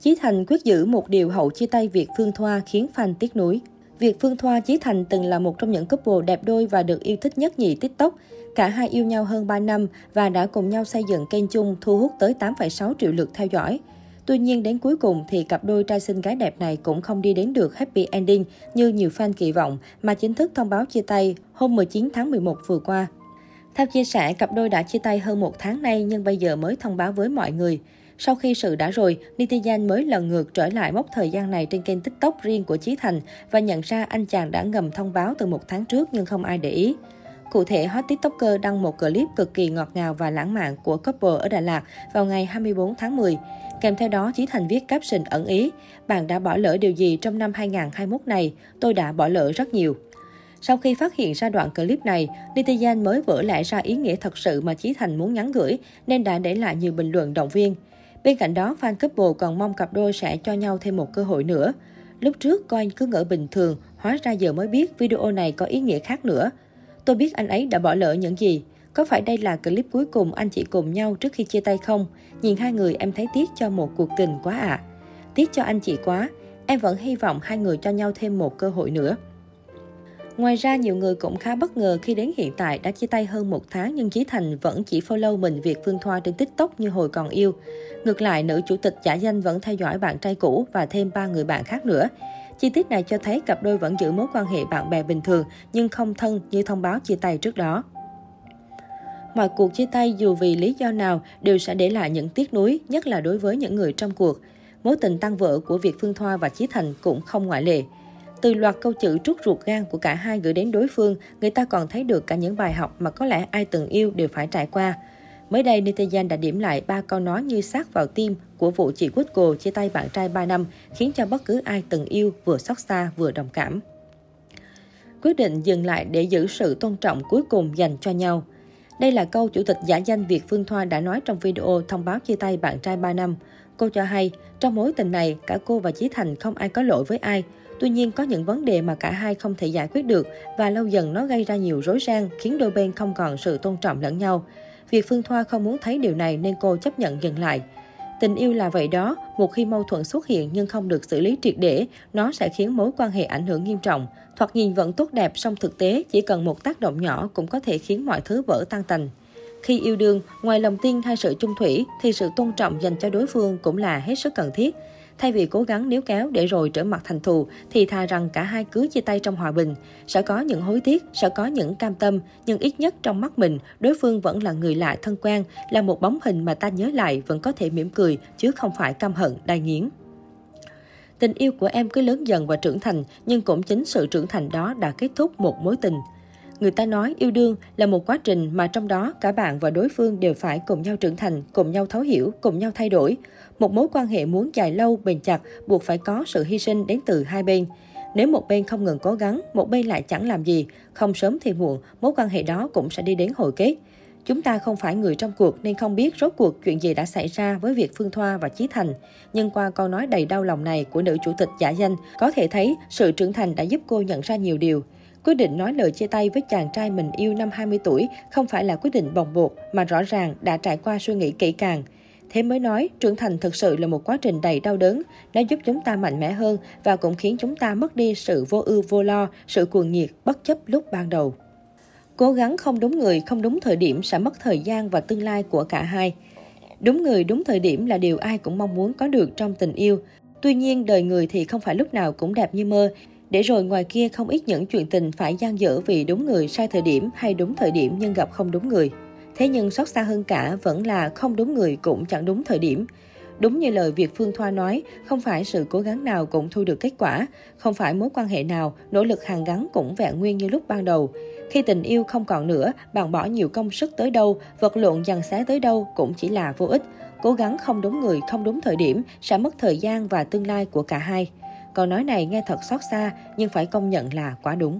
Chí Thành quyết giữ một điều hậu chia tay Việt Phương Thoa khiến fan tiếc nuối. Việt Phương Thoa Chí Thành từng là một trong những couple đẹp đôi và được yêu thích nhất nhì TikTok. Cả hai yêu nhau hơn 3 năm và đã cùng nhau xây dựng kênh chung thu hút tới 8,6 triệu lượt theo dõi. Tuy nhiên đến cuối cùng thì cặp đôi trai xinh gái đẹp này cũng không đi đến được happy ending như nhiều fan kỳ vọng mà chính thức thông báo chia tay hôm 19 tháng 11 vừa qua. Theo chia sẻ, cặp đôi đã chia tay hơn một tháng nay nhưng bây giờ mới thông báo với mọi người. Sau khi sự đã rồi, nityan mới lần ngược trở lại mốc thời gian này trên kênh TikTok riêng của Chí Thành và nhận ra anh chàng đã ngầm thông báo từ một tháng trước nhưng không ai để ý. Cụ thể, hot TikToker đăng một clip cực kỳ ngọt ngào và lãng mạn của couple ở Đà Lạt vào ngày 24 tháng 10. Kèm theo đó, Chí Thành viết caption ẩn ý, bạn đã bỏ lỡ điều gì trong năm 2021 này, tôi đã bỏ lỡ rất nhiều. Sau khi phát hiện ra đoạn clip này, nityan mới vỡ lại ra ý nghĩa thật sự mà Chí Thành muốn nhắn gửi, nên đã để lại nhiều bình luận động viên. Bên cạnh đó, fan couple còn mong cặp đôi sẽ cho nhau thêm một cơ hội nữa. Lúc trước coi cứ ngỡ bình thường, hóa ra giờ mới biết video này có ý nghĩa khác nữa. Tôi biết anh ấy đã bỏ lỡ những gì. Có phải đây là clip cuối cùng anh chị cùng nhau trước khi chia tay không? Nhìn hai người em thấy tiếc cho một cuộc tình quá ạ. À. Tiếc cho anh chị quá. Em vẫn hy vọng hai người cho nhau thêm một cơ hội nữa. Ngoài ra, nhiều người cũng khá bất ngờ khi đến hiện tại đã chia tay hơn một tháng nhưng Chí Thành vẫn chỉ follow mình Việt Phương Thoa trên TikTok như hồi còn yêu. Ngược lại, nữ chủ tịch giả danh vẫn theo dõi bạn trai cũ và thêm ba người bạn khác nữa. Chi tiết này cho thấy cặp đôi vẫn giữ mối quan hệ bạn bè bình thường nhưng không thân như thông báo chia tay trước đó. Mọi cuộc chia tay dù vì lý do nào đều sẽ để lại những tiếc nuối, nhất là đối với những người trong cuộc. Mối tình tăng vỡ của Việt Phương Thoa và Chí Thành cũng không ngoại lệ. Từ loạt câu chữ trút ruột gan của cả hai gửi đến đối phương, người ta còn thấy được cả những bài học mà có lẽ ai từng yêu đều phải trải qua. Mới đây, netizen đã điểm lại ba câu nói như sát vào tim của vụ chị Quýt Cồ chia tay bạn trai 3 năm, khiến cho bất cứ ai từng yêu vừa xót xa vừa đồng cảm. Quyết định dừng lại để giữ sự tôn trọng cuối cùng dành cho nhau. Đây là câu chủ tịch giả danh Việt Phương Thoa đã nói trong video thông báo chia tay bạn trai 3 năm. Cô cho hay, trong mối tình này, cả cô và Chí Thành không ai có lỗi với ai. Tuy nhiên, có những vấn đề mà cả hai không thể giải quyết được và lâu dần nó gây ra nhiều rối ren, khiến đôi bên không còn sự tôn trọng lẫn nhau. Việc Phương Thoa không muốn thấy điều này nên cô chấp nhận dừng lại. Tình yêu là vậy đó, một khi mâu thuẫn xuất hiện nhưng không được xử lý triệt để, nó sẽ khiến mối quan hệ ảnh hưởng nghiêm trọng. Thoạt nhìn vẫn tốt đẹp, song thực tế chỉ cần một tác động nhỏ cũng có thể khiến mọi thứ vỡ tan tành. Khi yêu đương, ngoài lòng tin hay sự chung thủy thì sự tôn trọng dành cho đối phương cũng là hết sức cần thiết. Thay vì cố gắng níu kéo để rồi trở mặt thành thù, thì thà rằng cả hai cứ chia tay trong hòa bình. Sẽ có những hối tiếc, sẽ có những cam tâm, nhưng ít nhất trong mắt mình, đối phương vẫn là người lạ thân quen, là một bóng hình mà ta nhớ lại vẫn có thể mỉm cười, chứ không phải căm hận, đai nghiến. Tình yêu của em cứ lớn dần và trưởng thành, nhưng cũng chính sự trưởng thành đó đã kết thúc một mối tình. Người ta nói yêu đương là một quá trình mà trong đó cả bạn và đối phương đều phải cùng nhau trưởng thành, cùng nhau thấu hiểu, cùng nhau thay đổi. Một mối quan hệ muốn dài lâu, bền chặt, buộc phải có sự hy sinh đến từ hai bên. Nếu một bên không ngừng cố gắng, một bên lại chẳng làm gì, không sớm thì muộn, mối quan hệ đó cũng sẽ đi đến hồi kết. Chúng ta không phải người trong cuộc nên không biết rốt cuộc chuyện gì đã xảy ra với việc Phương Thoa và Chí Thành. Nhưng qua câu nói đầy đau lòng này của nữ chủ tịch giả danh, có thể thấy sự trưởng thành đã giúp cô nhận ra nhiều điều. Quyết định nói lời chia tay với chàng trai mình yêu năm 20 tuổi không phải là quyết định bồng bột mà rõ ràng đã trải qua suy nghĩ kỹ càng. Thế mới nói, trưởng thành thực sự là một quá trình đầy đau đớn. Nó giúp chúng ta mạnh mẽ hơn và cũng khiến chúng ta mất đi sự vô ưu vô lo, sự cuồng nhiệt bất chấp lúc ban đầu. Cố gắng không đúng người, không đúng thời điểm sẽ mất thời gian và tương lai của cả hai. Đúng người, đúng thời điểm là điều ai cũng mong muốn có được trong tình yêu. Tuy nhiên, đời người thì không phải lúc nào cũng đẹp như mơ. Để rồi ngoài kia không ít những chuyện tình phải gian dở vì đúng người sai thời điểm hay đúng thời điểm nhưng gặp không đúng người. Thế nhưng xót xa hơn cả vẫn là không đúng người cũng chẳng đúng thời điểm. Đúng như lời Việt Phương Thoa nói, không phải sự cố gắng nào cũng thu được kết quả, không phải mối quan hệ nào, nỗ lực hàng gắn cũng vẹn nguyên như lúc ban đầu. Khi tình yêu không còn nữa, bạn bỏ nhiều công sức tới đâu, vật lộn dằn xé tới đâu cũng chỉ là vô ích. Cố gắng không đúng người, không đúng thời điểm sẽ mất thời gian và tương lai của cả hai. Câu nói này nghe thật xót xa nhưng phải công nhận là quá đúng.